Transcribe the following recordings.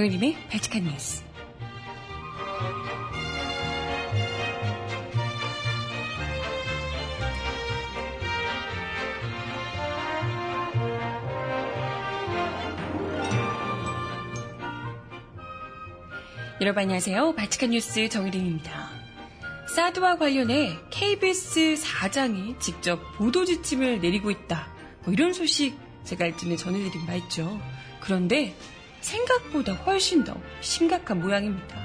정혜림의 발칙한 뉴스. 여러분 안녕하세요. 발칙한 뉴스 정혜림입니다. 사드와 관련해 KBS 사장이 직접 보도 지침을 내리고 있다. 뭐 이런 소식 제가 일전에 전해드린 바 있죠. 그런데 생각보다 훨씬 더 심각한 모양입니다.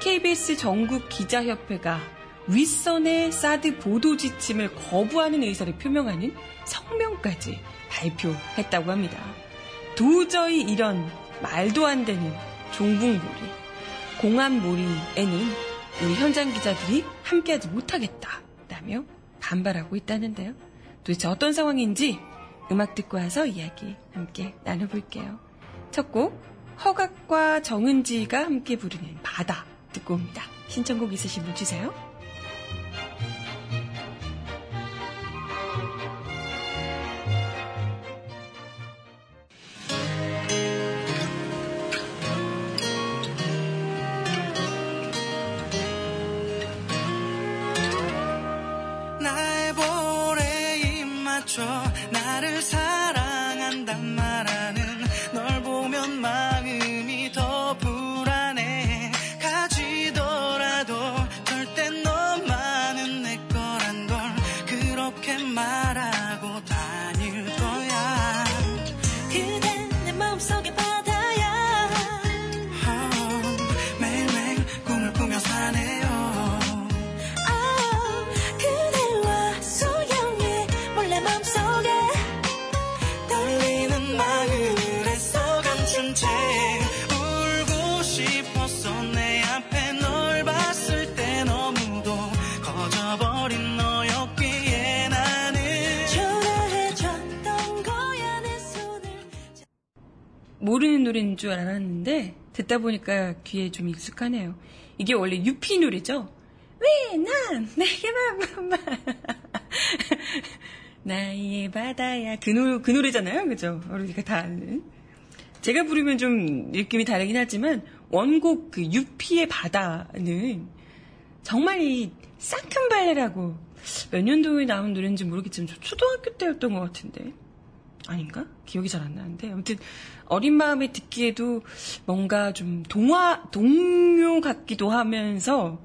KBS 전국 기자협회가 윗선의 사드 보도 지침을 거부하는 의사를 표명하는 성명까지 발표했다고 합니다. 도저히 이런 말도 안 되는 종북몰이, 공안몰이에는 우리 현장 기자들이 함께하지 못하겠다라며 반발하고 있다는데요. 도대체 어떤 상황인지 음악 듣고 와서 이야기 함께 나눠볼게요. 첫 곡 허각과 정은지가 함께 부르는 바다 듣고 옵니다. 신청곡 있으신 분 주세요. 모르는 노래인 줄 알았는데 듣다 보니까 귀에 좀 익숙하네요. 이게 원래 유피 노래죠? 왜 난 내게만 나의 바다야 그, 노, 그 노래잖아요 그죠? 우리가 다 아는 제가 부르면 좀 느낌이 다르긴 하지만 원곡 그 유피의 바다는 정말 이 쌍큰 발레라고 몇 년도에 나온 노래인지 모르겠지만 저 초등학교 때였던 것 같은데 아닌가? 기억이 잘 안 나는데 아무튼 어린 마음에 듣기에도 뭔가 좀 동화 동요 같기도 하면서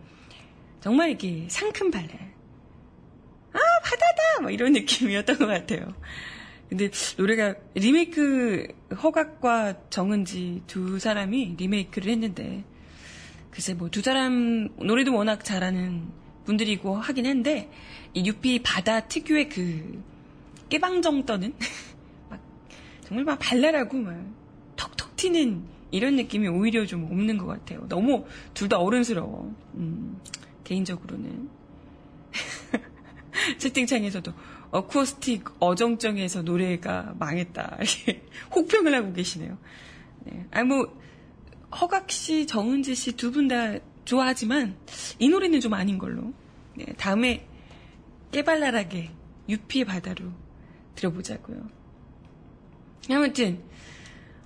정말 이게 상큼 발레 아 바다다! 뭐 이런 느낌이었던 것 같아요. 근데 노래가 리메이크 허각과 정은지 두 사람이 리메이크를 했는데 글쎄 뭐 두 사람 노래도 워낙 잘하는 분들이고 하긴 한데 이 유피 바다 특유의 그 깨방정 떠는? 막 정말 막 발랄하고 막 톡톡 튀는 이런 느낌이 오히려 좀 없는 것 같아요. 너무 둘 다 어른스러워. 음, 개인적으로는 채팅창에서도 어쿠스틱 어정쩡해서 노래가 망했다 혹평을 하고 계시네요. 네. 아니 뭐 허각 씨, 정은지 씨 두 분 다 좋아하지만 이 노래는 좀 아닌 걸로. 네, 다음에 깨발랄하게 유피의 바다로 들어보자고요. 아무튼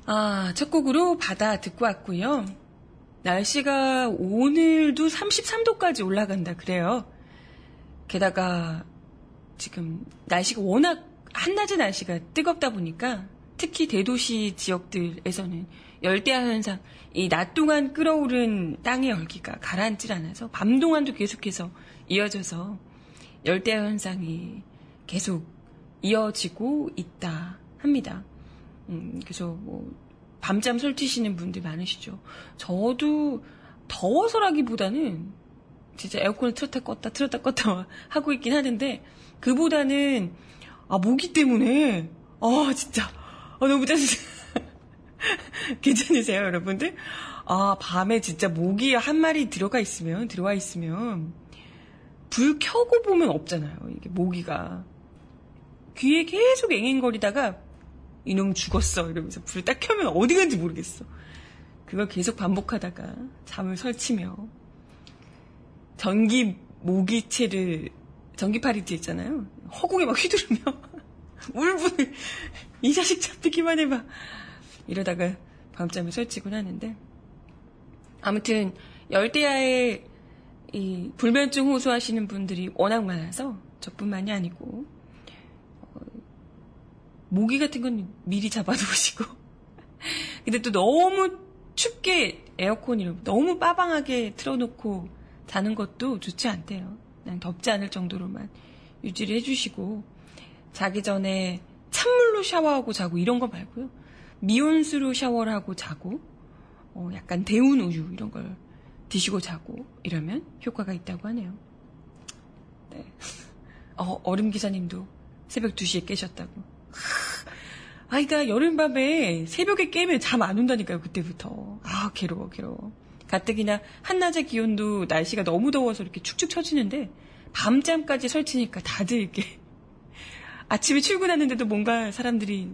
아, 첫 곡으로 바다 듣고 왔고요. 날씨가 오늘도 33도까지 올라간다 그래요. 게다가 지금 날씨가 워낙 한낮의 날씨가 뜨겁다 보니까 특히 대도시 지역들에서는 열대야 현상, 이 낮 동안 끓어오른 땅의 열기가 가라앉질 않아서 밤 동안도 계속해서 이어져서 열대야 현상이 계속 이어지고 있다 합니다. 음, 그래서 뭐 밤잠 설치시는 분들 많으시죠. 저도 더워서라기보다는 진짜 에어컨을 틀었다 껐다 틀었다 껐다 하고 있긴 하는데 그보다는 아 모기 때문에 아 진짜 아, 너무 짜증 괜찮으세요 여러분들? 아 밤에 진짜 모기 한 마리 들어가 있으면 들어와 있으면 불 켜고 보면 없잖아요 이게 모기가 귀에 계속 앵앵거리다가 이놈 죽었어. 이러면서 불딱 켜면 어디 간지 모르겠어. 그걸 계속 반복하다가 잠을 설치며 전기 모기채를 전기파리티 있잖아요. 허공에 막 휘두르며 울분을 이 자식 잡히기만 해봐. 이러다가 밤잠을 설치곤 하는데 아무튼 열대야에 이 불면증 호소하시는 분들이 워낙 많아서 저뿐만이 아니고 어, 모기 같은 건 미리 잡아두시고 근데 또 너무 춥게 에어컨이 너무 빠방하게 틀어놓고 자는 것도 좋지 않대요. 그냥 덥지 않을 정도로만 유지를 해주시고 자기 전에 찬물로 샤워하고 자고 이런 거 말고요. 미온수로 샤워를 하고 자고 어, 약간 데운 우유 이런 걸 드시고 자고 이러면 효과가 있다고 하네요. 네. 어, 얼음 기사님도 새벽 2시에 깨셨다고. 아이가 여름밤에 새벽에 깨면 잠 안 온다니까요, 그때부터. 아, 괴로워, 괴로워. 가뜩이나 한낮의 기온도 날씨가 너무 더워서 이렇게 축축 처지는데, 밤잠까지 설치니까 다들 이렇게, 아침에 출근하는데도 뭔가 사람들이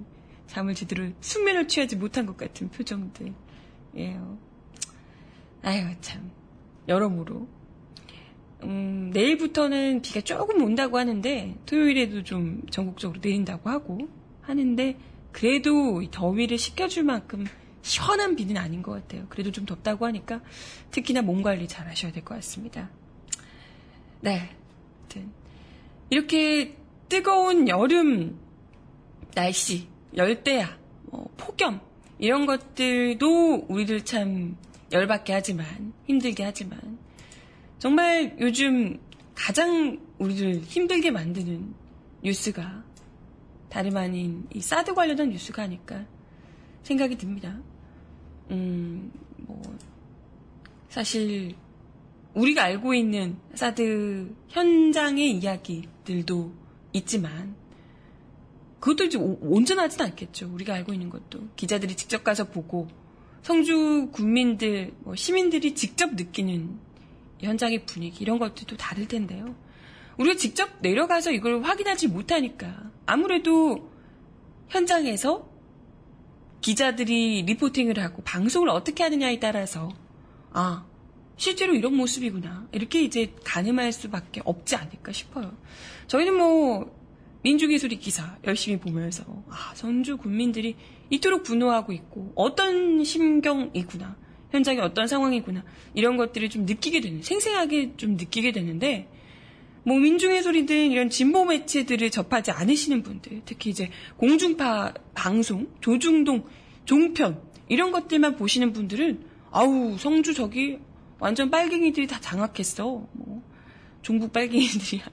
잠을 제대로 숙면을 취하지 못한 것 같은 표정들이에요. 아유, 참. 여러모로. 음, 내일부터는 비가 조금 온다고 하는데, 토요일에도 좀 전국적으로 내린다고 하고, 하는데, 그래도 더위를 식혀줄 만큼 시원한 비는 아닌 것 같아요. 그래도 좀 덥다고 하니까 특히나 몸 관리 잘 하셔야 될 것 같습니다. 네. 아무튼 이렇게 뜨거운 여름 날씨, 열대야, 뭐 폭염 이런 것들도 우리들 참 열받게 하지만 힘들게 하지만 정말 요즘 가장 우리를 힘들게 만드는 뉴스가 다름 아닌 이 사드 관련한 뉴스가 아닐까 생각이 듭니다. 음, 뭐, 사실, 우리가 알고 있는 사드 현장의 이야기들도 있지만, 그것도 이제 오- 온전하진 않겠죠. 우리가 알고 있는 것도. 기자들이 직접 가서 보고, 성주 군민들, 뭐 시민들이 직접 느끼는 현장의 분위기, 이런 것들도 다를 텐데요. 우리가 직접 내려가서 이걸 확인하지 못하니까 아무래도 현장에서 기자들이 리포팅을 하고 방송을 어떻게 하느냐에 따라서 아 실제로 이런 모습이구나 이렇게 이제 가늠할 수밖에 없지 않을까 싶어요. 저희는 뭐 민중예술이 기사 열심히 보면서 아 선주 군민들이 이토록 분노하고 있고 어떤 심경이구나 현장이 어떤 상황이구나 이런 것들을 좀 느끼게 되는 생생하게 좀 느끼게 되는데 뭐 민중의 소리든 이런 진보 매체들을 접하지 않으시는 분들, 특히 이제 공중파 방송, 조중동, 종편 이런 것들만 보시는 분들은 아우 성주 저기 완전 빨갱이들이 다 장악했어. 뭐 종북 빨갱이들이야.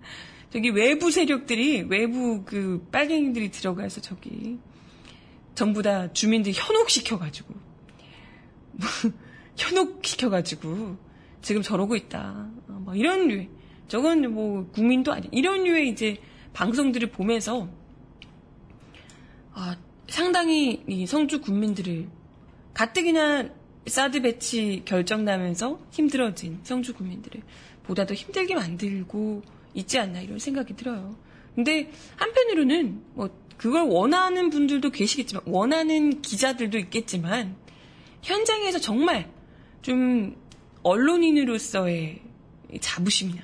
저기 외부 세력들이 외부 그 빨갱이들이 들어가서 저기 전부 다 주민들 현혹시켜가지고 현혹시켜가지고 지금 저러고 있다. 어, 뭐 이런 류의 저건 뭐 국민도 아니 이런 류의 이제 방송들을 보면서 아 상당히 이 성주 국민들을 가뜩이나 사드 배치 결정 나면서 힘들어진 성주 국민들을 보다 더 힘들게 만들고 있지 않나 이런 생각이 들어요. 근데 한편으로는 뭐 그걸 원하는 분들도 계시겠지만 원하는 기자들도 있겠지만 현장에서 정말 좀 언론인으로서의 자부심이나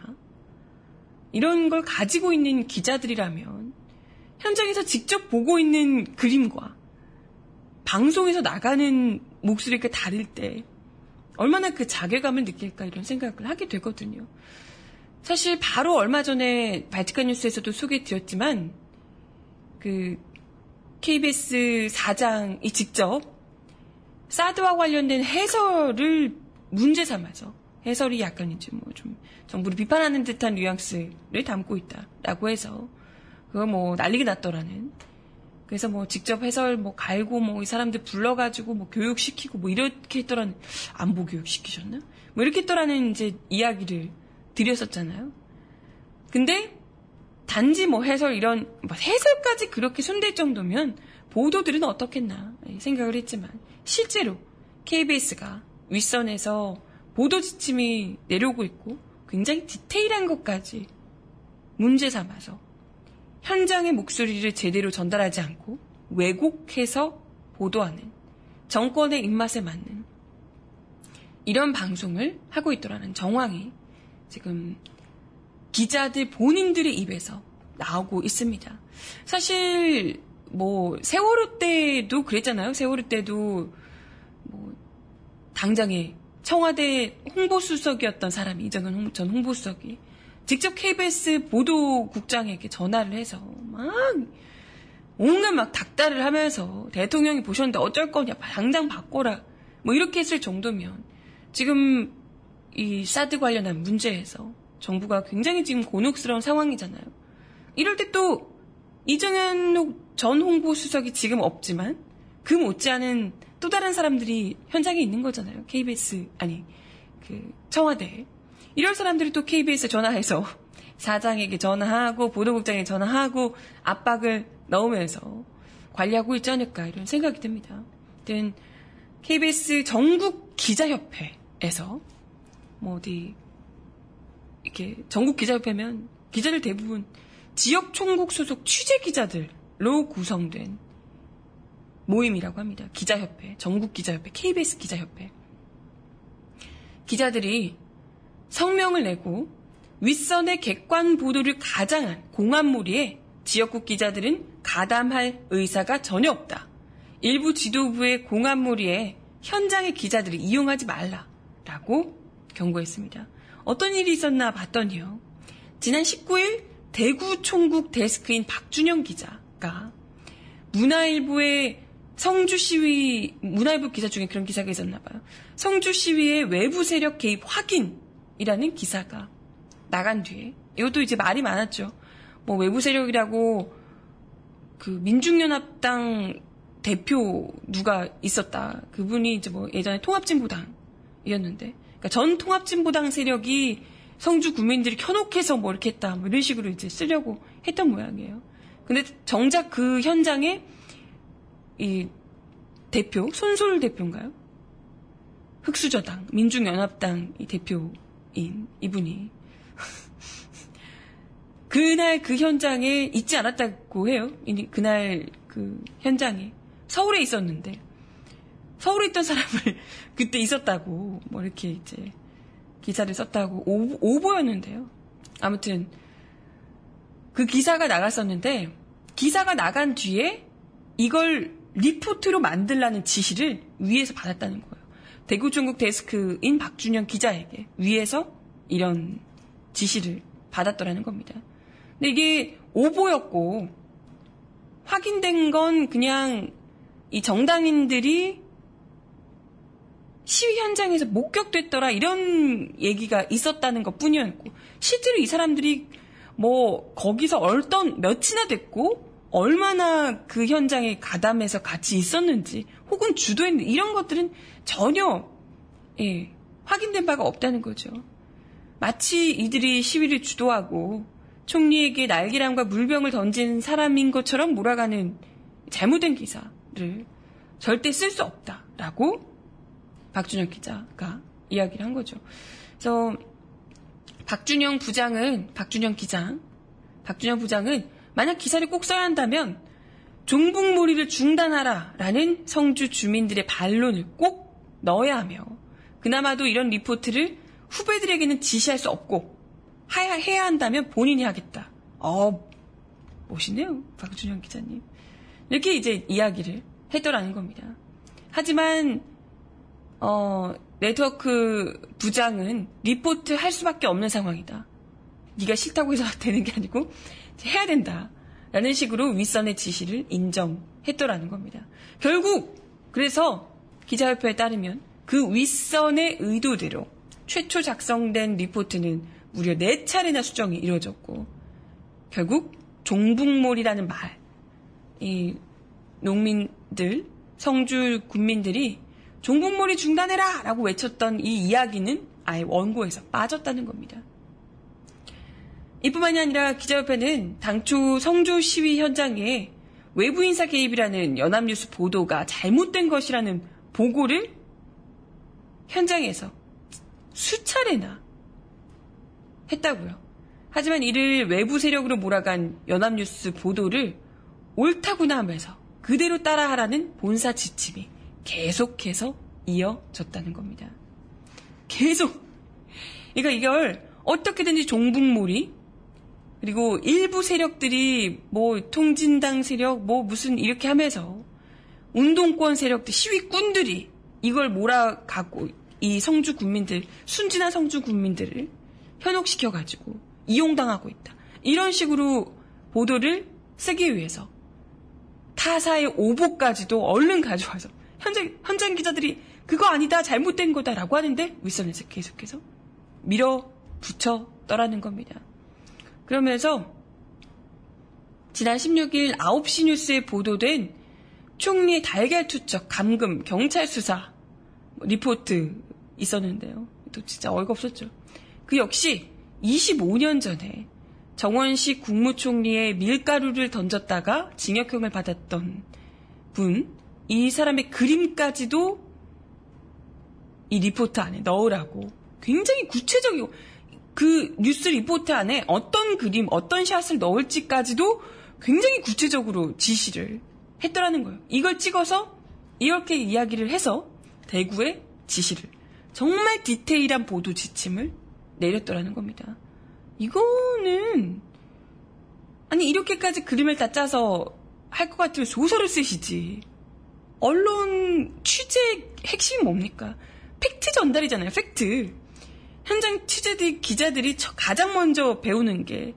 이런 걸 가지고 있는 기자들이라면 현장에서 직접 보고 있는 그림과 방송에서 나가는 목소리가 다를 때 얼마나 그 자괴감을 느낄까 이런 생각을 하게 되거든요. 사실 바로 얼마 전에 발티칸 뉴스에서도 소개드렸지만 그 KBS 사장이 직접 사드와 관련된 해설을 문제 삼아서 해설이 약간 이제 뭐 좀 정부를 비판하는 듯한 뉘앙스를 담고 있다라고 해서 그거 뭐 난리가 났더라는 그래서 뭐 직접 해설 뭐 갈고 뭐 이 사람들 불러가지고 뭐 교육시키고 뭐 이렇게 했더라는 안보 교육 시키셨나? 뭐 이렇게 했더라는 이제 이야기를 드렸었잖아요. 근데 단지 뭐 해설 이런 뭐 해설까지 그렇게 손댈 정도면 보도들은 어떻겠나 생각을 했지만 실제로 KBS가 윗선에서 보도 지침이 내려오고 있고 굉장히 디테일한 것까지 문제 삼아서 현장의 목소리를 제대로 전달하지 않고 왜곡해서 보도하는 정권의 입맛에 맞는 이런 방송을 하고 있더라는 정황이 지금 기자들 본인들의 입에서 나오고 있습니다. 사실 뭐 세월호 때도 그랬잖아요. 세월호 때도 뭐 당장에 청와대 홍보수석이었던 사람이 이정현 전 홍보수석이 직접 KBS 보도국장에게 전화를 해서 막 온갖 막 닥달을 하면서 대통령이 보셨는데 어쩔 거냐 당장 바꿔라 뭐 이렇게 했을 정도면 지금 이 사드 관련한 문제에서 정부가 굉장히 지금 곤혹스러운 상황이잖아요. 이럴 때 또 이정현 전 홍보수석이 지금 없지만 그 못지않은 또 다른 사람들이 현장에 있는 거잖아요. KBS 아니 그 청와대 이럴 사람들이 또 KBS 전화해서 사장에게 전화하고 보도국장에게 전화하고 압박을 넣으면서 관리하고 있지 않을까 이런 생각이 듭니다. 아무튼 KBS 전국 기자협회에서 뭐 어디 이렇게 전국 기자협회면 기자들 대부분 지역 총국 소속 취재 기자들 로 구성된 모임이라고 합니다. 기자협회, 전국 기자협회, KBS 기자협회. 기자들이 성명을 내고 윗선의 객관 보도를 가장한 공안몰이에 지역국 기자들은 가담할 의사가 전혀 없다. 일부 지도부의 공안몰이에 현장의 기자들을 이용하지 말라라고 경고했습니다. 어떤 일이 있었나 봤더니요. 지난 19일 대구 총국 데스크인 박준영 기자 가 문화일보의 성주 시위, 문화일보 기사 중에 그런 기사가 있었나 봐요. 성주 시위의 외부 세력 개입 확인이라는 기사가 나간 뒤에 이것도 이제 말이 많았죠. 뭐 외부 세력이라고 그 민중연합당 대표 누가 있었다. 그분이 이제 뭐 예전에 통합진보당이었는데, 그러니까 전 통합진보당 세력이 성주 구민들이 켜놓게서 뭐 이렇게 했다. 뭐 이런 식으로 이제 쓰려고 했던 모양이에요. 근데 정작 그 현장에 이 대표, 손솔 대표인가요? 흑수저당, 민중연합당 이 대표인 이분이 그날 그 현장에 있지 않았다고 해요. 이- 그날 그 현장에 서울에 있었는데 서울에 있던 사람을 그때 있었다고 뭐 이렇게 이제 기사를 썼다고 오, 오보였는데요. 아무튼 그 기사가 나갔었는데 기사가 나간 뒤에 이걸 리포트로 만들라는 지시를 위에서 받았다는 거예요. 대구 중국 데스크인 박준영 기자에게 위에서 이런 지시를 받았더라는 겁니다. 근데 이게 오보였고 확인된 건 그냥 이 정당인들이 시위 현장에서 목격됐더라 이런 얘기가 있었다는 것 뿐이었고 실제로 이 사람들이 뭐 거기서 어떤 몇이나 됐고 얼마나 그 현장에 가담해서 같이 있었는지 혹은 주도했는지 이런 것들은 전혀 예, 확인된 바가 없다는 거죠. 마치 이들이 시위를 주도하고 총리에게 날개람과 물병을 던진 사람인 것처럼 몰아가는 잘못된 기사를 절대 쓸 수 없다라고 박준영 기자가 이야기를 한 거죠. 그래서 박준영 부장은 박준영 기장, 박준영 부장은 만약 기사를 꼭 써야 한다면 종북몰이를 중단하라라는 성주 주민들의 반론을 꼭 넣어야 하며 그나마도 이런 리포트를 후배들에게는 지시할 수 없고 해야, 해야 한다면 본인이 하겠다. 어, 멋있네요. 박준영 기자님. 이렇게 이제 이야기를 했더라는 겁니다. 하지만 어, 네트워크 부장은 리포트 할 수밖에 없는 상황이다. 네가 싫다고 해서 되는 게 아니고 해야 된다. 라는 식으로 윗선의 지시를 인정했더라는 겁니다. 결국 그래서 기자협회에 따르면 그 윗선의 의도대로 최초 작성된 리포트는 무려 4차례나 수정이 이루어졌고 결국 종북몰이라는 말, 이 농민들, 성주 군민들이 종북몰이 중단해라! 라고 외쳤던 이 이야기는 아예 원고에서 빠졌다는 겁니다. 이뿐만이 아니라 기자협회는 당초 성주 시위 현장에 외부 인사 개입이라는 연합뉴스 보도가 잘못된 것이라는 보고를 현장에서 수차례나 했다고요. 하지만 이를 외부 세력으로 몰아간 연합뉴스 보도를 옳다구나 하면서 그대로 따라하라는 본사 지침이 계속해서 이어졌다는 겁니다. 계속. 그러니까 이걸 어떻게든지 종북몰이 그리고 일부 세력들이 뭐 통진당 세력 뭐 무슨 이렇게 하면서 운동권 세력들 시위꾼들이 이걸 몰아가고 이 성주 군민들 순진한 성주 군민들을 현혹시켜 가지고 이용당하고 있다. 이런 식으로 보도를 쓰기 위해서 타사의 오보까지도 얼른 가져와서 현장, 현장 기자들이 그거 아니다 잘못된 거다라고 하는데 윗선에서 계속해서 밀어붙여 떠라는 겁니다. 그러면서 지난 16일 9시 뉴스에 보도된 총리 달걀 투척 감금 경찰 수사 리포트 있었는데요. 또 진짜 어이가 없었죠. 그 역시 25년 전에 정원식 국무총리의 밀가루를 던졌다가 징역형을 받았던 분, 이 사람의 그림까지도 이 리포트 안에 넣으라고 굉장히 구체적이고 그 뉴스 리포트 안에 어떤 그림, 어떤 샷을 넣을지까지도 굉장히 구체적으로 지시를 했더라는 거예요. 이걸 찍어서 이렇게 이야기를 해서 대구에 지시를 정말 디테일한 보도 지침을 내렸더라는 겁니다. 이거는 아니 이렇게까지 그림을 다 짜서 할 것 같으면 소설을 쓰시지. 언론 취재 핵심이 뭡니까? 팩트 전달이잖아요. 팩트. 현장 취재들 기자들이 가장 먼저 배우는 게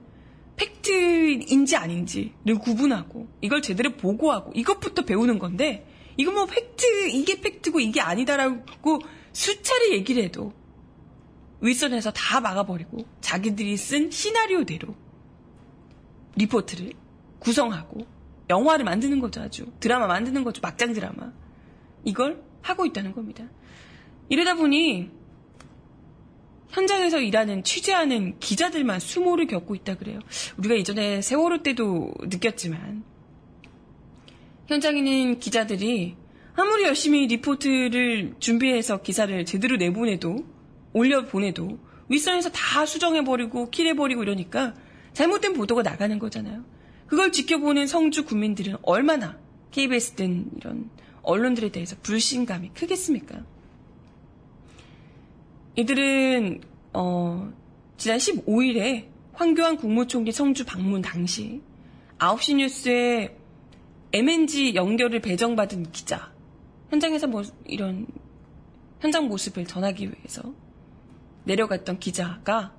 팩트인지 아닌지를 구분하고 이걸 제대로 보고하고 이것부터 배우는 건데 이거 뭐 팩트 이게 팩트고 이게 아니다라고 수차례 얘기를 해도 윗선에서 다 막아버리고 자기들이 쓴 시나리오대로 리포트를 구성하고 영화를 만드는 거죠 아주. 드라마 만드는 거죠 막장 드라마. 이걸 하고 있다는 겁니다. 이러다 보니 현장에서 일하는 취재하는 기자들만 수모를 겪고 있다 그래요. 우리가 이전에 세월호 때도 느꼈지만. 현장에 있는 기자들이 아무리 열심히 리포트를 준비해서 기사를 제대로 내보내도 올려보내도 윗선에서 다 수정해버리고 킬해버리고 이러니까 잘못된 보도가 나가는 거잖아요. 그걸 지켜보는 성주 국민들은 얼마나 KBS 등 이런 언론들에 대해서 불신감이 크겠습니까? 이들은 어, 지난 15일에 황교안 국무총리 성주 방문 당시 9시 뉴스에 MNG 연결을 배정받은 기자 현장에서 뭐 이런 현장 모습을 전하기 위해서 내려갔던 기자가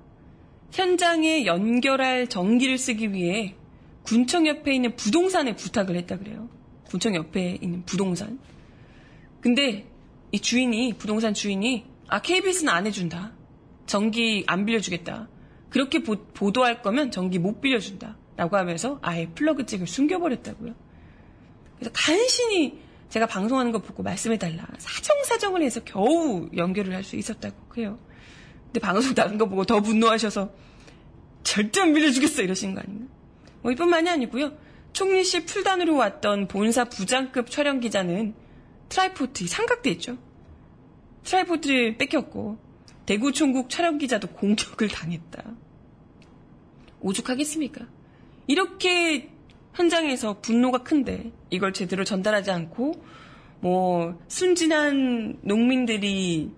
현장에 연결할 전기를 쓰기 위해 군청 옆에 있는 부동산에 부탁을 했다 그래요. 군청 옆에 있는 부동산. 근데 이 주인이 부동산 주인이 아 KBS는 안 해준다. 전기 안 빌려주겠다. 그렇게 보, 도할 거면 전기 못 빌려준다. 라고 하면서 아예 플러그 찍을 숨겨버렸다고요. 그래서 간신히 제가 방송하는 거 보고 말씀해달라. 사정사정을 해서 겨우 연결을 할 수 있었다고 해요. 근데 방송 나간 거 보고 더 분노하셔서 절대 안 빌려주겠어 이러신 거 아닌가? 뭐 이뿐만이 아니고요. 총리실 풀단으로 왔던 본사 부장급 촬영 기자는 tripod 삼각대 있죠. tripod를 뺏겼고 대구 총국 촬영 기자도 공격을 당했다. 오죽하겠습니까? 이렇게 현장에서 분노가 큰데 이걸 제대로 전달하지 않고 뭐 순진한 농민들이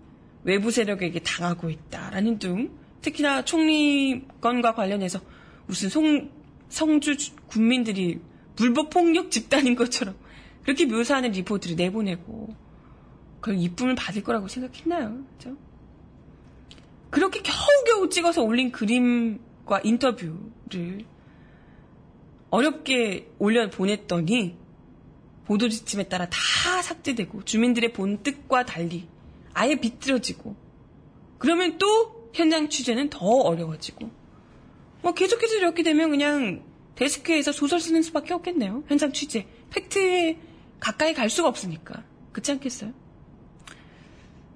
외부 세력에게 당하고 있다라는 등 특히나 총리 건과 관련해서 무슨 송, 성주 군민들이 불법 폭력 집단인 것처럼 그렇게 묘사하는 리포트를 내보내고 그걸 이쁨을 받을 거라고 생각했나요? 그죠? 그렇게 겨우겨우 찍어서 올린 그림과 인터뷰를 어렵게 올려 보냈더니 보도 지침에 따라 다 삭제되고 주민들의 본 뜻과 달리 아예 비틀어지고 그러면 또 현장 취재는 더 어려워지고 뭐 계속 해서 이렇게 되면 그냥 데스크에서 소설 쓰는 수밖에 없겠네요. 현장 취재 팩트에 가까이 갈 수가 없으니까. 그렇지 않겠어요?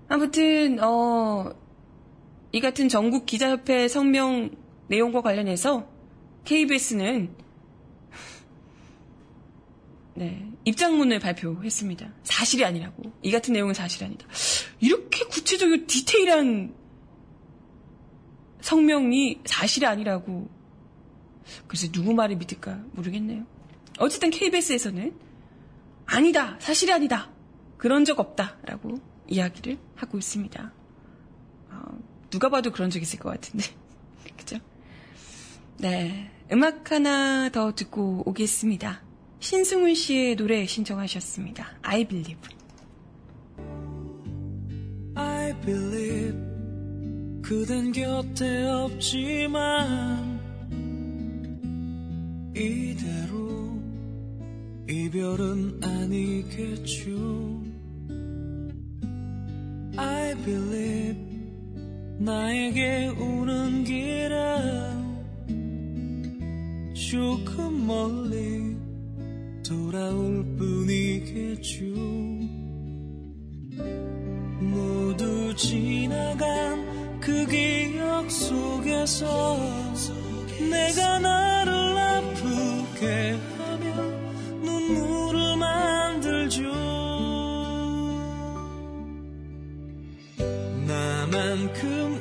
아무튼 어, 이 같은 전국 기자협회 성명 내용과 관련해서 KBS는 네, 입장문을 발표했습니다. 사실이 아니라고. 이 같은 내용은 사실이 아니다. 이렇게 구체적이고 디테일한 성명이 사실이 아니라고. 그래서 누구 말을 믿을까 모르겠네요. 어쨌든 KBS에서는 아니다, 사실이 아니다, 그런 적 없다라고 이야기를 하고 있습니다. 어, 누가 봐도 그런 적 있을 것 같은데, 그죠? 네, 음악 하나 더 듣고 오겠습니다. 신승훈 씨의 노래 신청하셨습니다. I Believe. I believe 그댄 곁에 없지만 이대로 이별은 아니겠죠. I believe 나에게 오는 길은 조금 멀리 돌아올 뿐이겠죠. 모두 지나간 그 기억 속에서 내가 나를 아프게 하며 눈물을 만들죠. 나만큼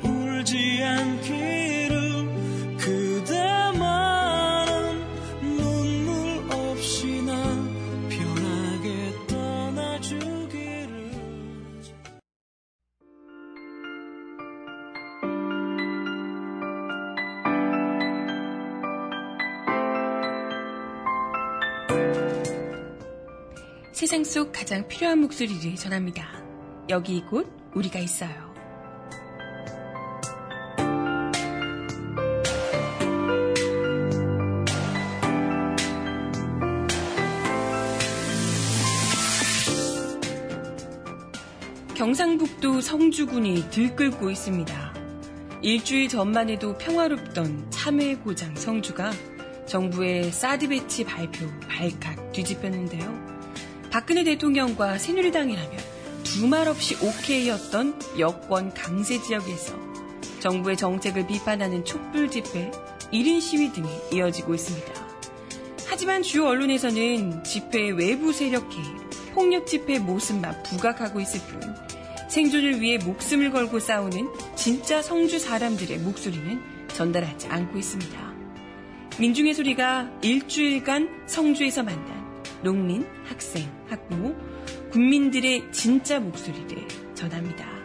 세상 속 가장 필요한 목소리를 전합니다. 여기 이곳 우리가 있어요. 경상북도 성주군이 들끓고 있습니다. 일주일 전만 해도 평화롭던 참외 고장 성주가 정부의 사드 배치 발표 발칵 뒤집혔는데요. 박근혜 대통령과 새누리당이라면 두말 없이 오케이였던 여권 강세 지역에서 정부의 정책을 비판하는 촛불 집회, 1인 시위 등이 이어지고 있습니다. 하지만 주요 언론에서는 집회의 외부 세력 개입, 폭력 집회 모습만 부각하고 있을 뿐 생존을 위해 목숨을 걸고 싸우는 진짜 성주 사람들의 목소리는 전달하지 않고 있습니다. 민중의 소리가 일주일간 성주에서 만난 농민, 학생, 학부모, 국민들의 진짜 목소리를 전합니다.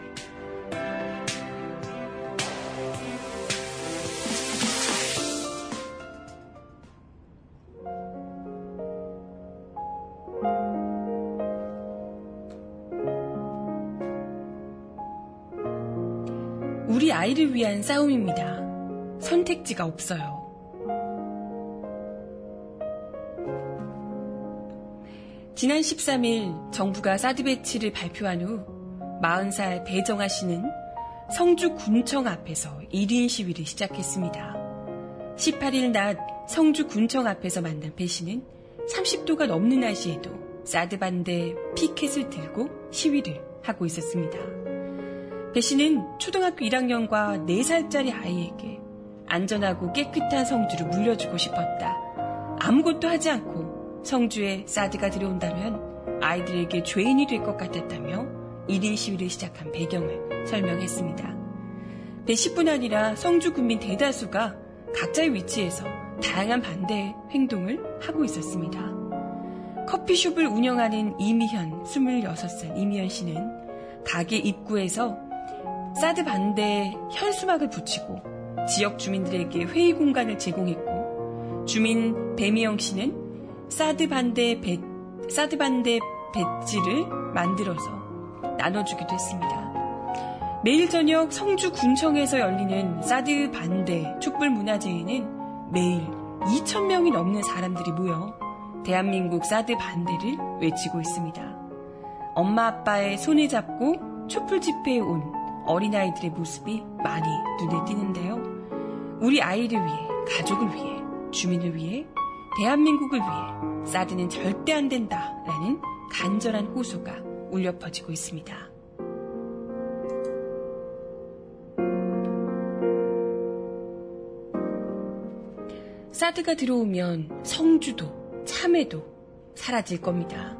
우리 아이를 위한 싸움입니다. 선택지가 없어요. 지난 13일 정부가 사드 배치를 발표한 후 40살 배정아 씨는 성주 군청 앞에서 1인 시위를 시작했습니다. 18일 낮 성주 군청 앞에서 만난 배 씨는 30도가 넘는 날씨에도 사드 반대 피켓을 들고 시위를 하고 있었습니다. 배 씨는 초등학교 1학년과 4살짜리 아이에게 안전하고 깨끗한 성주를 물려주고 싶었다. 아무것도 하지 않고 성주에 사드가 들어온다면 아이들에게 죄인이 될 것 같았다며 1인 시위를 시작한 배경을 설명했습니다. 배 씨뿐 아니라 성주 군민 대다수가 각자의 위치에서 다양한 반대 행동을 하고 있었습니다. 커피숍을 운영하는 이미현, 26살 이미현 씨는 가게 입구에서 사드 반대에 현수막을 붙이고 지역 주민들에게 회의 공간을 제공했고 주민 배미영 씨는 사드 반대 배, 사드 반대 배지를 만들어서 나눠주기도 했습니다. 매일 저녁 성주 군청에서 열리는 사드 반대 촛불 문화제에는 매일 2,000명이 넘는 사람들이 모여 대한민국 사드 반대를 외치고 있습니다. 엄마 아빠의 손을 잡고 촛불 집회에 온 어린아이들의 모습이 많이 눈에 띄는데요. 우리 아이를 위해, 가족을 위해, 주민을 위해, 대한민국을 위해 사드는 절대 안 된다 라는 간절한 호소가 울려 퍼지고 있습니다. 사드가 들어오면 성주도 참외도 사라질 겁니다.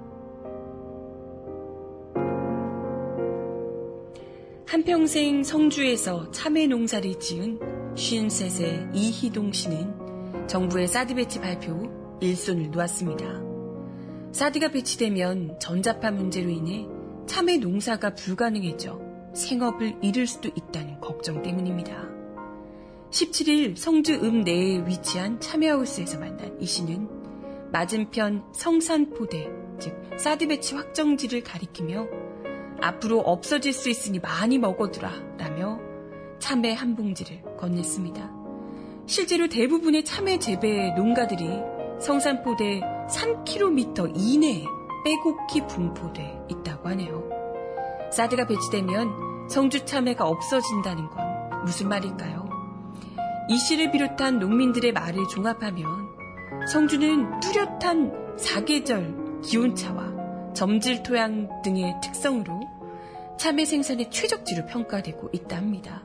한평생 성주에서 참외 농사를 지은 53세 이희동 씨는 정부의 사드 배치 발표 후 일손을 놓았습니다. 사드가 배치되면 전자파 문제로 인해 참외 농사가 불가능해져 생업을 잃을 수도 있다는 걱정 때문입니다. 17일 성주 읍 내에 위치한 참외하우스에서 만난 이 씨는 맞은편 성산포대, 즉 사드 배치 확정지를 가리키며 앞으로 없어질 수 있으니 많이 먹어두라 라며 참외 한 봉지를 건넸습니다. 실제로 대부분의 참외 재배 농가들이 성산포대 3km 이내에 빼곡히 분포돼 있다고 하네요. 사드가 배치되면 성주 참외가 없어진다는 건 무슨 말일까요? 이 씨를 비롯한 농민들의 말을 종합하면 성주는 뚜렷한 사계절 기온차와 점질 토양 등의 특성으로 참외 생산의 최적지로 평가되고 있다 합니다.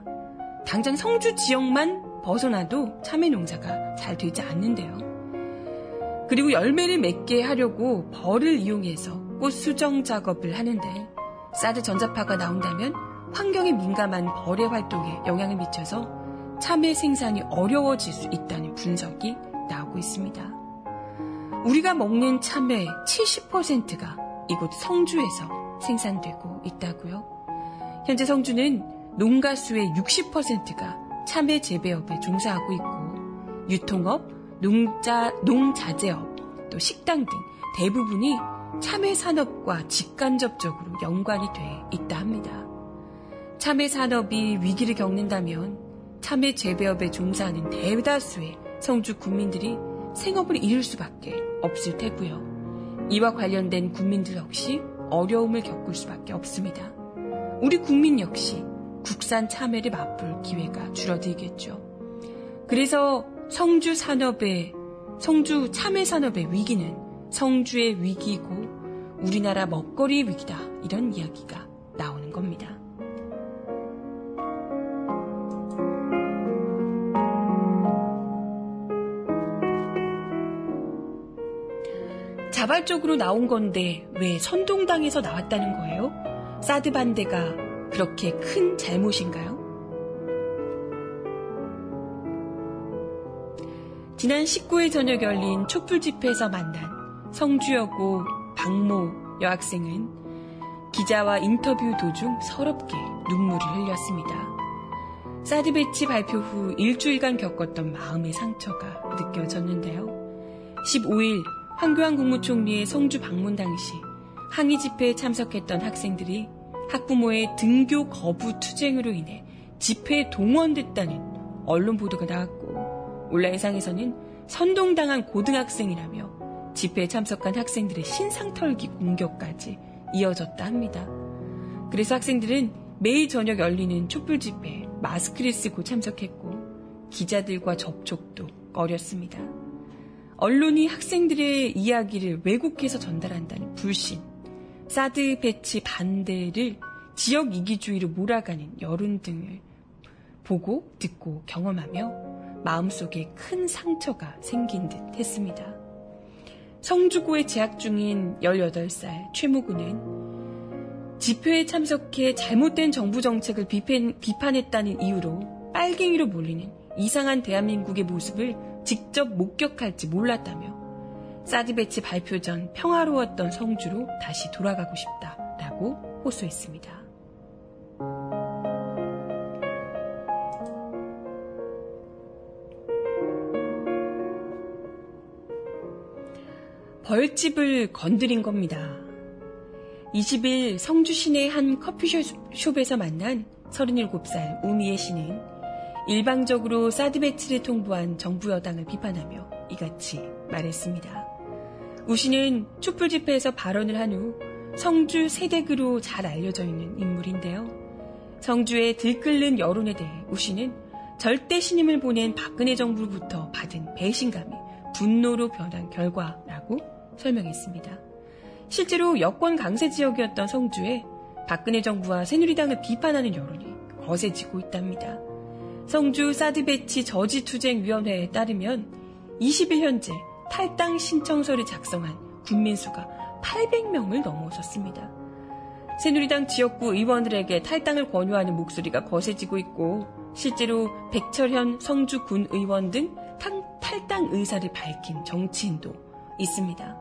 당장 성주 지역만 벗어나도 참외 농사가 잘 되지 않는데요. 그리고 열매를 맺게 하려고 벌을 이용해서 꽃 수정 작업을 하는데 사드 전자파가 나온다면 환경에 민감한 벌의 활동에 영향을 미쳐서 참외 생산이 어려워질 수 있다는 분석이 나오고 있습니다. 우리가 먹는 참외 70%가 이곳 성주에서 생산되고 있다고요. 현재 성주는 농가 수의 60%가 참외 재배업에 종사하고 있고 유통업, 농자, 농자재업, 또 식당 등 대부분이 참외 산업과 직간접적으로 연관이 돼 있다 합니다. 참외 산업이 위기를 겪는다면 참외 재배업에 종사하는 대다수의 성주 국민들이 생업을 잃을 수밖에 없을 테고요. 이와 관련된 국민들 역시 어려움을 겪을 수밖에 없습니다. 우리 국민 역시 국산 참외를 맛볼 기회가 줄어들겠죠. 그래서 성주 산업의 성주 참외 산업의 위기는 성주의 위기이고 우리나라 먹거리의 위기다 이런 이야기가 나오는 겁니다. 자발적으로 나온 건데 왜 선동당에서 나왔다는 거예요? 사드 반대가 그렇게 큰 잘못인가요? 지난 19일 저녁 열린 촛불 집회에서 만난 성주여고 박모 여학생은 기자와 인터뷰 도중 서럽게 눈물을 흘렸습니다. 사드 배치 발표 후 일주일간 겪었던 마음의 상처가 느껴졌는데요. 15일 황교안 국무총리의 성주 방문 당시 항의 집회에 참석했던 학생들이 학부모의 등교 거부 투쟁으로 인해 집회에 동원됐다는 언론 보도가 나왔고 온라인상에서는 선동당한 고등학생이라며 집회에 참석한 학생들의 신상털기 공격까지 이어졌다 합니다. 그래서 학생들은 매일 저녁 열리는 촛불 집회에 마스크를 쓰고 참석했고 기자들과 접촉도 꺼렸습니다. 언론이 학생들의 이야기를 왜곡해서 전달한다는 불신, 사드 배치 반대를 지역 이기주의로 몰아가는 여론 등을 보고 듣고 경험하며 마음속에 큰 상처가 생긴 듯 했습니다. 성주고에 재학 중인 18살 최무구는 집회에 참석해 잘못된 정부 정책을 비판, 비판했다는 이유로 빨갱이로 몰리는 이상한 대한민국의 모습을 직접 목격할지 몰랐다며 사드 배치 발표 전 평화로웠던 성주로 다시 돌아가고 싶다라고 호소했습니다. 벌집을 건드린 겁니다. 20일 성주 시내 한 커피숍에서 만난 37살 우미애 씨는 일방적으로 사드 배치를 통보한 정부 여당을 비판하며 이같이 말했습니다. 우 씨는 촛불 집회에서 발언을 한 후 성주 세댁으로 잘 알려져 있는 인물인데요. 성주의 들끓는 여론에 대해 우 씨는 절대 신임을 보낸 박근혜 정부로부터 받은 배신감이 분노로 변한 결과라고 설명했습니다. 실제로 여권 강세 지역이었던 성주에 박근혜 정부와 새누리당을 비판하는 여론이 거세지고 있답니다. 성주 사드 배치 저지투쟁위원회에 따르면 20일 현재 탈당 신청서를 작성한 군민 수가 800명을 넘어섰습니다. 새누리당 지역구 의원들에게 탈당을 권유하는 목소리가 거세지고 있고 실제로 백철현 성주군 의원 등 탈당 의사를 밝힌 정치인도 있습니다.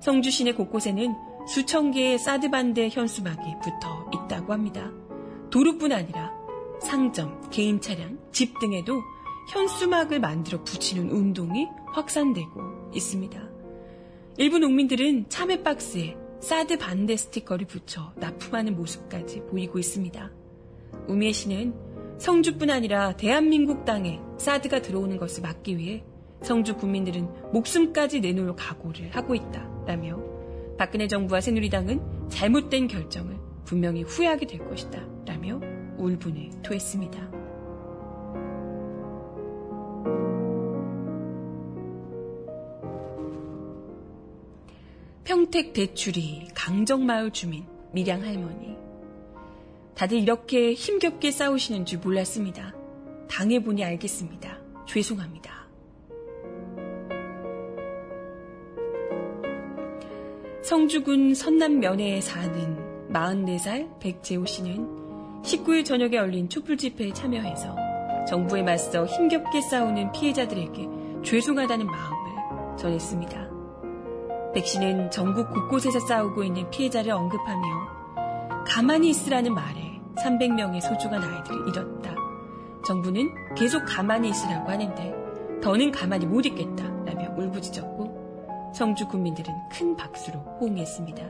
성주 시내 곳곳에는 수천 개의 사드 반대 현수막이 붙어 있다고 합니다. 도로뿐 아니라 상점, 개인 차량, 집 등에도 현수막을 만들어 붙이는 운동이 확산되고 있습니다. 일부 농민들은 참외 박스에 사드 반대 스티커를 붙여 납품하는 모습까지 보이고 있습니다. 우미애 씨는 성주뿐 아니라 대한민국 땅에 사드가 들어오는 것을 막기 위해 성주 국민들은 목숨까지 내놓을 각오를 하고 있다라며 박근혜 정부와 새누리당은 잘못된 결정을 분명히 후회하게 될 것이다 라며 울분을 토했습니다. 평택 대출이 강정마을 주민 미량 할머니. 다들 이렇게 힘겹게 싸우시는 줄 몰랐습니다. 당해보니 알겠습니다. 죄송합니다. 성주군 선남면회에 사는 44살 백재호 씨는 19일 저녁에 열린 촛불 집회에 참여해서 정부에 맞서 힘겹게 싸우는 피해자들에게 죄송하다는 마음을 전했습니다. 백 씨는 전국 곳곳에서 싸우고 있는 피해자를 언급하며 가만히 있으라는 말에 300명의 소중한 아이들을 잃었다. 정부는 계속 가만히 있으라고 하는데 더는 가만히 못 있겠다 라며 울부짖었고 성주 국민들은 큰 박수로 호응했습니다.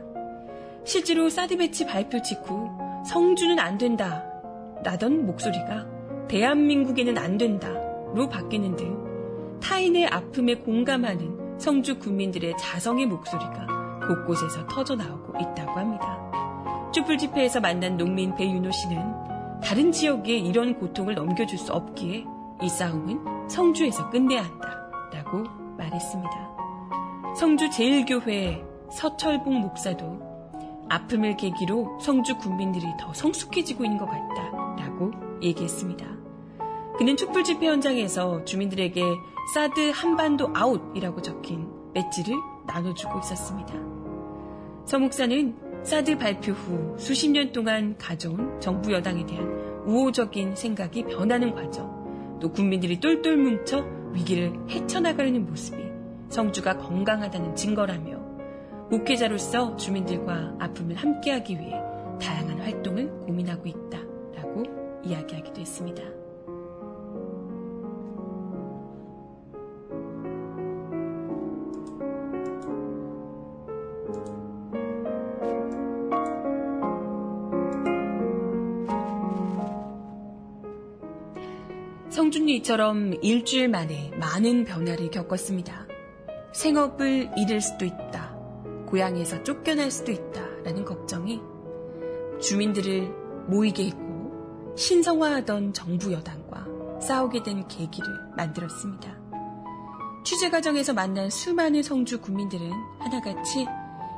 실제로 사드 배치 발표 직후 성주는 안 된다 라던 목소리가 대한민국에는 안 된다로 바뀌는 등 타인의 아픔에 공감하는 성주 국민들의 자성의 목소리가 곳곳에서 터져 나오고 있다고 합니다. 촛불 집회에서 만난 농민 배윤호 씨는 다른 지역에 이런 고통을 넘겨줄 수 없기에 이 싸움은 성주에서 끝내야 한다 라고 말했습니다. 성주 제1교회 서철봉 목사도 아픔을 계기로 성주 국민들이 더 성숙해지고 있는 것 같다 라고 얘기했습니다. 그는 촛불 집회 현장에서 주민들에게 사드 한반도 아웃이라고 적힌 배지를 나눠주고 있었습니다. 서 목사는 사드 발표 후 수십 년 동안 가져온 정부 여당에 대한 우호적인 생각이 변하는 과정, 또 국민들이 똘똘 뭉쳐 위기를 헤쳐나가려는 모습이 성주가 건강하다는 증거라며 목회자로서 주민들과 아픔을 함께하기 위해 다양한 활동을 고민하고 있다라고 이야기하기도 했습니다. 성준이 이처럼 일주일 만에 많은 변화를 겪었습니다. 생업을 잃을 수도 있다. 고향에서 쫓겨날 수도 있다. 라는 걱정이 주민들을 모이게 했고 신성화하던 정부 여당과 싸우게 된 계기를 만들었습니다. 취재 과정에서 만난 수많은 성주 국민들은 하나같이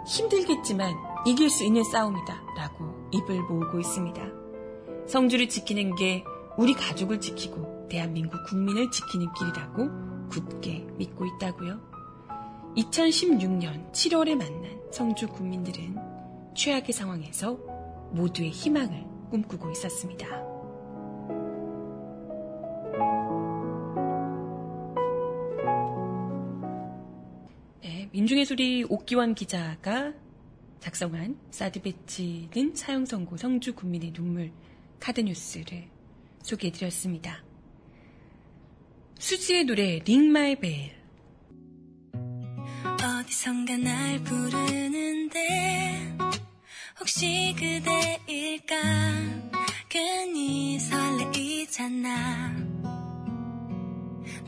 힘들겠지만 이길 수 있는 싸움이다. 라고 입을 모으고 있습니다. 성주를 지키는 게 우리 가족을 지키고 대한민국 국민을 지키는 길이라고 굳게 믿고 있다고요. 2016년 7월에 만난 성주 국민들은 최악의 상황에서 모두의 희망을 꿈꾸고 있었습니다. 네, 민중의 소리 옥기원 기자가 작성한 사드 배치는 사형 선고 성주 군민의 눈물 카드 뉴스를 소개해드렸습니다. 수지의 노래 Ring My Bell 어디선가 날 부르는데 혹시 그대일까? 괜히 설레이잖아.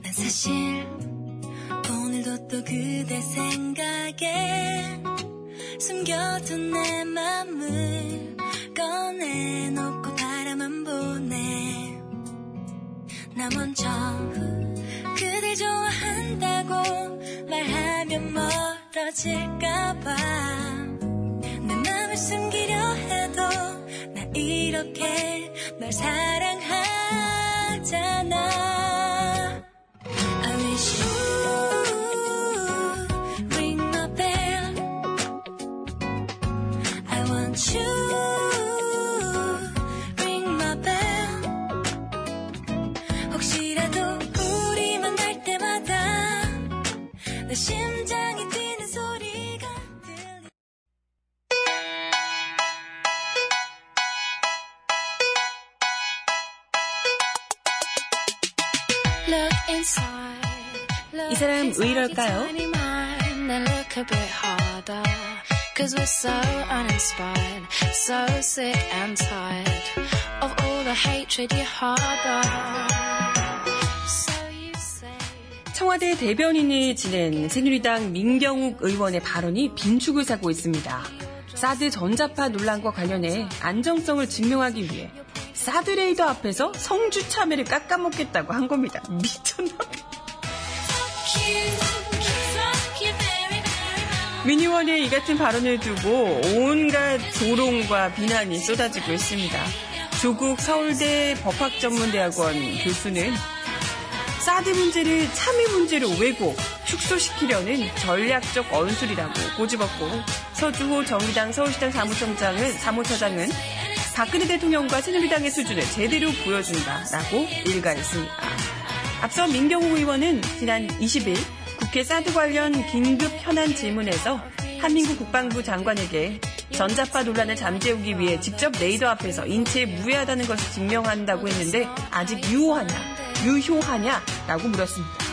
난 사실 오늘도 또 그대 생각에 숨겨둔 내 맘을 꺼내놓고 바라만 보네 나 먼저 그댈 좋아한다고 말하면 멀어질까봐. 널 숨기려 해도 나 이렇게 널 사랑하잖아 이 뛰는 소리가 들리 Look inside. 이 사람 왜 이럴까요? Then look a bit harder. Cause we're so uninspired, so sick and tired of all the hatred you harbor. 청와대 대변인을 지낸 새누리당 민경욱 의원의 발언이 빈축을 사고 있습니다. 사드 전자파 논란과 관련해 안정성을 증명하기 위해 사드 레이더 앞에서 성주 참외를 깎아먹겠다고 한 겁니다. 미쳤나? 미니원의 이 같은 발언을 두고 온갖 조롱과 비난이 쏟아지고 있습니다. 조국 서울대 법학전문대학원 교수는 사드 문제를 참의 문제로 왜곡, 축소시키려는 전략적 언술이라고 꼬집었고 서주호 정의당 서울시장 사무총장은 사무처장은 박근혜 대통령과 새누리당의 수준을 제대로 보여준다라고 일가했습니다. 앞서 민경호 의원은 지난 20일 국회 사드 관련 긴급 현안 질문에서 한민국 국방부 장관에게 전자파 논란을 잠재우기 위해 직접 레이더 앞에서 인체에 무해하다는 것을 증명한다고 했는데 아직 유효하냐, 유효하냐라고 물었습니다.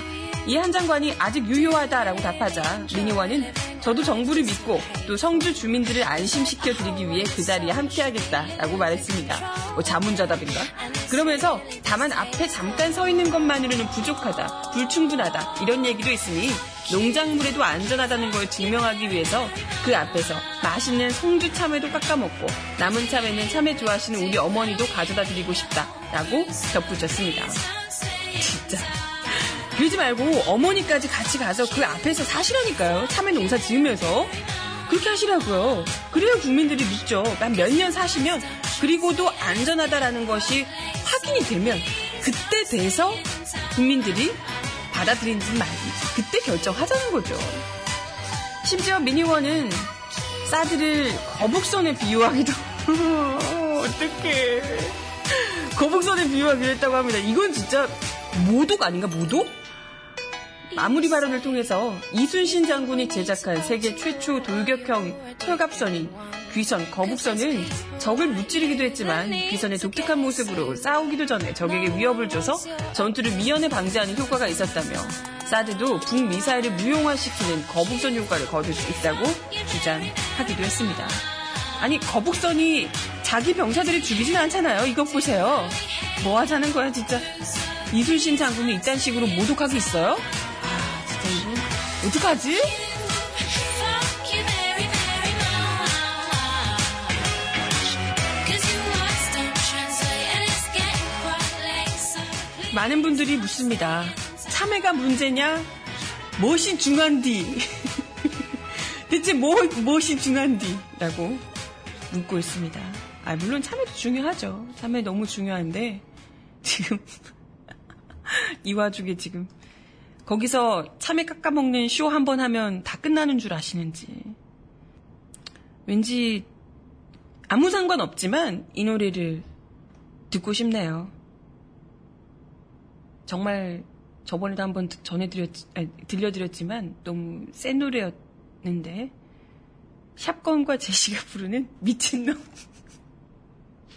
이 한 장관이 아직 유효하다라고 답하자 민의원은 저도 정부를 믿고 또 성주 주민들을 안심시켜 드리기 위해 그 자리에 함께하겠다라고 말했습니다. 뭐 자문자답인가? 그러면서 다만 앞에 잠깐 서 있는 것만으로는 부족하다, 불충분하다 이런 얘기도 있으니 농작물에도 안전하다는 걸 증명하기 위해서 그 앞에서 맛있는 성주 참외도 깎아 먹고 남은 참외는 참외 좋아하시는 우리 어머니도 가져다 드리고 싶다라고 덧붙였습니다. 그러지 말고 어머니까지 같이 가서 그 앞에서 사시라니까요. 참외 농사 지으면서. 그렇게 하시라고요. 그래야 국민들이 믿죠. 한몇년 사시면 그리고도 안전하다라는 것이 확인이 되면 그때 돼서 국민들이 받아들인지 말인지 그때 결정하자는 거죠. 심지어 미니원은 사드를 거북선에 비유하기도 어떡해 거북선에 비유하기로 했다고 합니다. 이건 진짜 모독 아닌가 모독? 마무리 발언을 통해서 이순신 장군이 제작한 세계 최초 돌격형 철갑선인 귀선, 거북선은 적을 무찌르기도 했지만 귀선의 독특한 모습으로 싸우기도 전에 적에게 위협을 줘서 전투를 미연에 방지하는 효과가 있었다며 사드도 북미사일을 무용화시키는 거북선 효과를 거둘 수 있다고 주장하기도 했습니다. 아니 거북선이 자기 병사들을 죽이진 않잖아요. 이것 보세요. 뭐 하자는 거야 진짜. 이순신 장군이 이딴 식으로 모독하고 있어요? 아 어떡하지? 많은 분들이 묻습니다. 참외가 문제냐? 무엇이 중한디? 대체 뭐, 무엇이 중한디? 라고 묻고 있습니다. 아, 물론 참외도 중요하죠. 참외 너무 중요한데, 지금, 이 와중에 지금, 거기서 참외 깎아먹는 쇼 한 번 하면 다 끝나는 줄 아시는지. 왠지, 아무 상관 없지만, 이 노래를 듣고 싶네요. 정말 저번에도 한번 전해드렸, 아니, 들려드렸지만 너무 센 노래였는데 샵건과 제시가 부르는 미친놈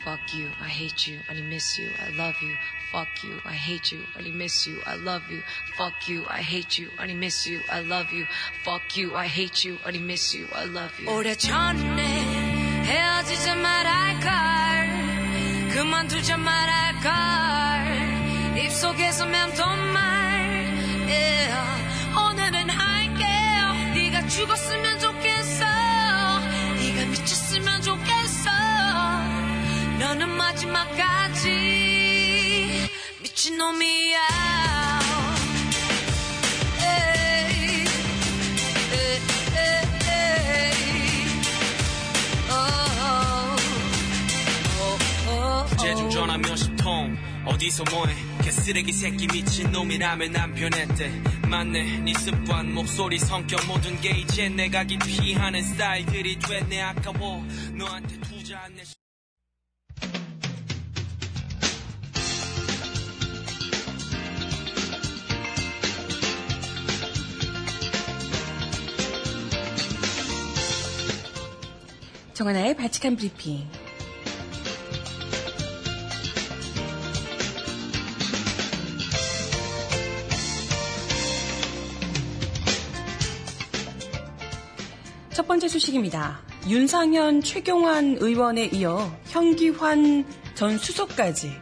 Fuck you, I hate you, I miss you, I love you. Fuck you, I hate you, I miss you, I love you. Fuck you, I hate you, I miss you, I love you. Fuck you, I hate you, I miss you, I love you. 오래 전에 헤어지자 말할걸 그만두자 말할걸 입속에서 맴돈 말 yeah. 오늘은 할게요 네가 죽었으면 어디서 뭐해? 개쓰레기 새끼 미친놈이라면 난 변했대 맞네 네 습관 목소리 성격 모든 게 이제 내가 기피하는 스타일들이 됐네. 아까워 너한테 투자한 내 시- 정하나의 바칙한 브리핑. 번째 소식입니다. 윤상현, 최경환 의원에 이어 현기환 전 수석까지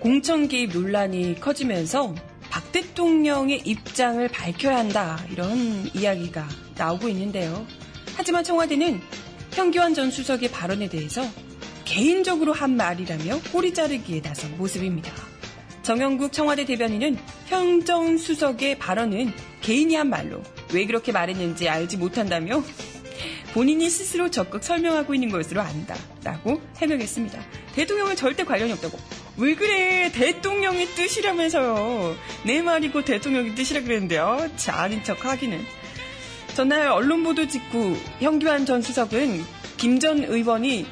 공천 개입 논란이 커지면서 박 대통령의 입장을 밝혀야 한다 이런 이야기가 나오고 있는데요. 하지만 청와대는 현기환 전 수석의 발언에 대해서 개인적으로 한 말이라며 꼬리 자르기에 나선 모습입니다. 정영국 청와대 대변인은 현전 수석의 발언은 개인이 한 말로 왜 그렇게 말했는지 알지 못한다며 본인이 스스로 적극 설명하고 있는 것으로 안다. 라고 해명했습니다. 대통령은 절대 관련이 없다고. 왜 그래? 대통령의 뜻이라면서요. 내 말이고 대통령의 뜻이라 그랬는데요. 자, 아닌 척 하기는. 전날 언론 보도 직후 현기환 전 수석은 김 전 의원이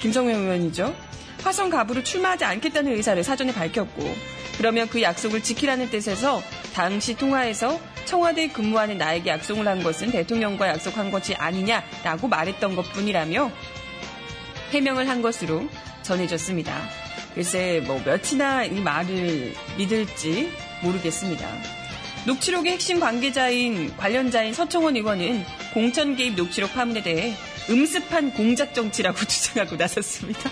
김성회 의원이죠. 화성 갑으로 출마하지 않겠다는 의사를 사전에 밝혔고 그러면 그 약속을 지키라는 뜻에서 당시 통화에서 청와대에 근무하는 나에게 약속을 한 것은 대통령과 약속한 것이 아니냐라고 말했던 것 뿐이라며 해명을 한 것으로 전해졌습니다. 글쎄 뭐 몇이나 이 말을 믿을지 모르겠습니다. 녹취록의 핵심 관계자인 관련자인 서청원 의원은 공천 개입 녹취록 파문에 대해 음습한 공작 정치라고 주장하고 나섰습니다.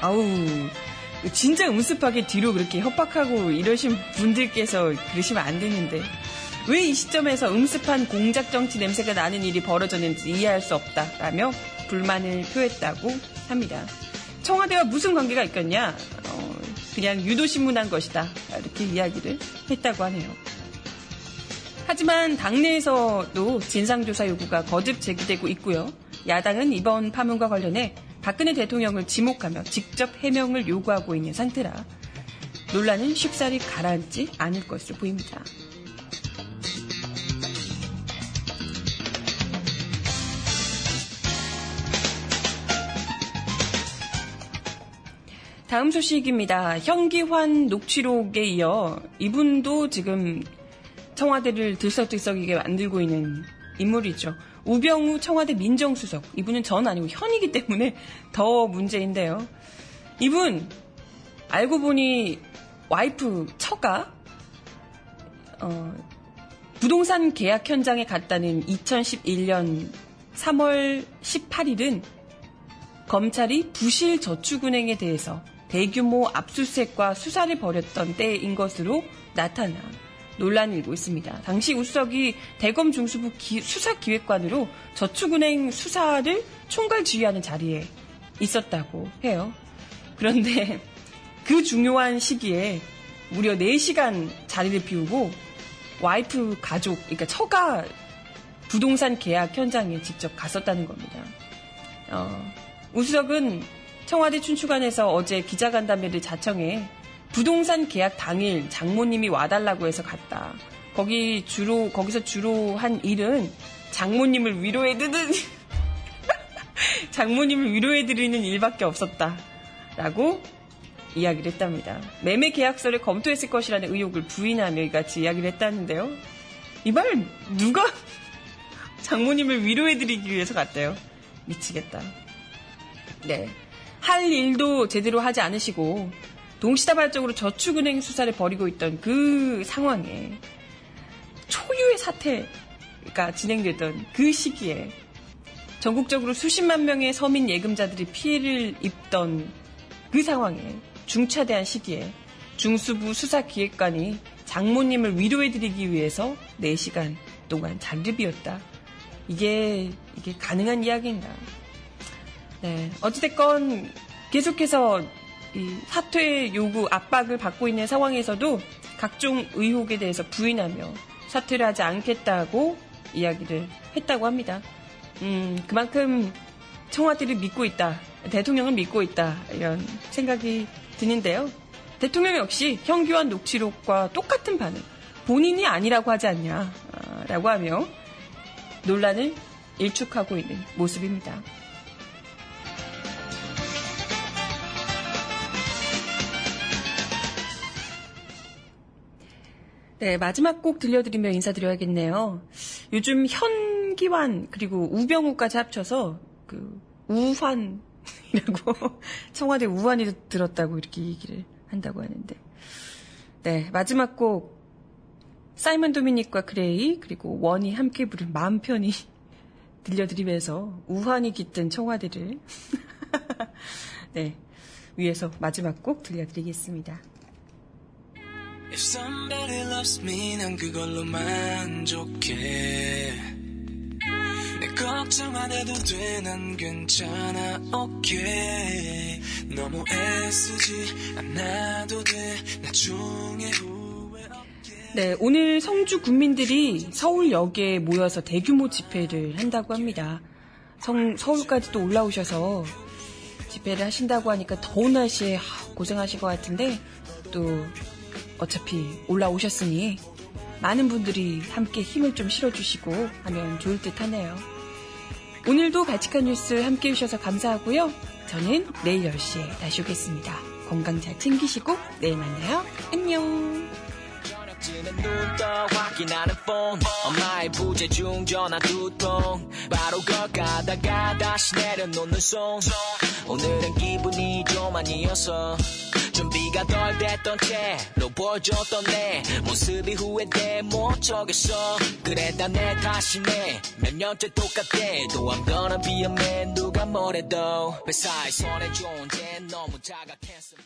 아우 진짜 음습하게 뒤로 그렇게 협박하고 이러신 분들께서 그러시면 안 되는데 왜 이 시점에서 음습한 공작 정치 냄새가 나는 일이 벌어졌는지 이해할 수 없다라며 불만을 표했다고 합니다. 청와대와 무슨 관계가 있겠냐? 어, 그냥 유도신문한 것이다. 이렇게 이야기를 했다고 하네요. 하지만 당내에서도 진상조사 요구가 거듭 제기되고 있고요. 야당은 이번 파문과 관련해 박근혜 대통령을 지목하며 직접 해명을 요구하고 있는 상태라 논란은 쉽사리 가라앉지 않을 것으로 보입니다. 다음 소식입니다. 현기환 녹취록에 이어 이분도 지금 청와대를 들썩들썩이게 만들고 있는 인물이죠. 우병우 청와대 민정수석. 이분은 전 아니고 현이기 때문에 더 문제인데요. 이분 알고 보니 와이프 처가 어, 부동산 계약 현장에 갔다는 2011년 3월 18일은 검찰이 부실 저축은행에 대해서 대규모 압수수색과 수사를 벌였던 때인 것으로 나타나 논란이 일고 있습니다. 당시 우수석이 대검 중수부 기- 수사기획관으로 저축은행 수사를 총괄 지휘하는 자리에 있었다고 해요. 그런데 그 중요한 시기에 무려 4시간 자리를 비우고 와이프 가족, 그러니까 처가 부동산 계약 현장에 직접 갔었다는 겁니다. 어, 우수석은 청와대 춘추관에서 어제 기자간담회를 자청해 부동산 계약 당일 장모님이 와달라고 해서 갔다. 거기 주로 거기서 주로 한 일은 장모님을 위로해 드는 장모님을 위로해 드리는 일밖에 없었다라고 이야기를 했답니다. 매매 계약서를 검토했을 것이라는 의혹을 부인하며 이같이 이야기를 했다는데요. 이 말 누가 장모님을 위로해 드리기 위해서 갔대요. 미치겠다. 네. 할 일도 제대로 하지 않으시고 동시다발적으로 저축은행 수사를 벌이고 있던 그 상황에 초유의 사태가 진행되던 그 시기에 전국적으로 수십만 명의 서민 예금자들이 피해를 입던 그 상황에 중차대한 시기에 중수부 수사기획관이 장모님을 위로해드리기 위해서 4시간 동안 비웠다. 이게, 이게 가능한 이야기인가. 네. 어찌됐건 계속해서 이 사퇴 요구 압박을 받고 있는 상황에서도 각종 의혹에 대해서 부인하며 사퇴를 하지 않겠다고 이야기를 했다고 합니다. 음, 그만큼 청와대를 믿고 있다. 대통령을 믿고 있다 이런 생각이 드는데요. 대통령 역시 형규환 녹취록과 똑같은 반응. 본인이 아니라고 하지 않냐라고 하며 논란을 일축하고 있는 모습입니다. 네, 마지막 곡 들려드리며 인사드려야겠네요. 요즘 현기환 그리고 우병우까지 합쳐서 그 우환이라고 청와대 우환이 들었다고 이렇게 얘기를 한다고 하는데 네, 마지막 곡 사이먼 도미닉과 그레이 그리고 원이 함께 부른 마음 편히 들려드리면서 우환이 깃든 청와대를 네, 위에서 마지막 곡 들려드리겠습니다. If somebody loves me 난 그걸로 만족해. 내 걱정 안 해도 돼 난 괜찮아 okay 너무 애쓰지 않아도 돼 나중에 후회 없게. 네, 오늘 성주 군민들이 서울역에 모여서 대규모 집회를 한다고 합니다. 성, 서울까지 또 올라오셔서 집회를 하신다고 하니까 더운 날씨에 하, 고생하실 것 같은데 또 어차피 올라오셨으니 많은 분들이 함께 힘을 좀 실어주시고 하면 좋을 듯 하네요. 오늘도 발칙한 뉴스 함께 해주셔서 감사하고요. 저는 내일 10시에 다시 오겠습니다. 건강 잘 챙기시고 내일 만나요. 안녕. 확인하는 폰 엄마의 부재중 전화 두통 바로 걸까다가 다시 내려놓는 손 오늘은 기분이 좀 아니어서 준비가 덜 됐던 채로 보여줬던 내 모습이 후회돼 못 적겠어. 그랬다 내 탓이네 몇 년째 똑같대도 I'm gonna be a man 누가 뭐래도 회사의 손에 존재 너무 자각했어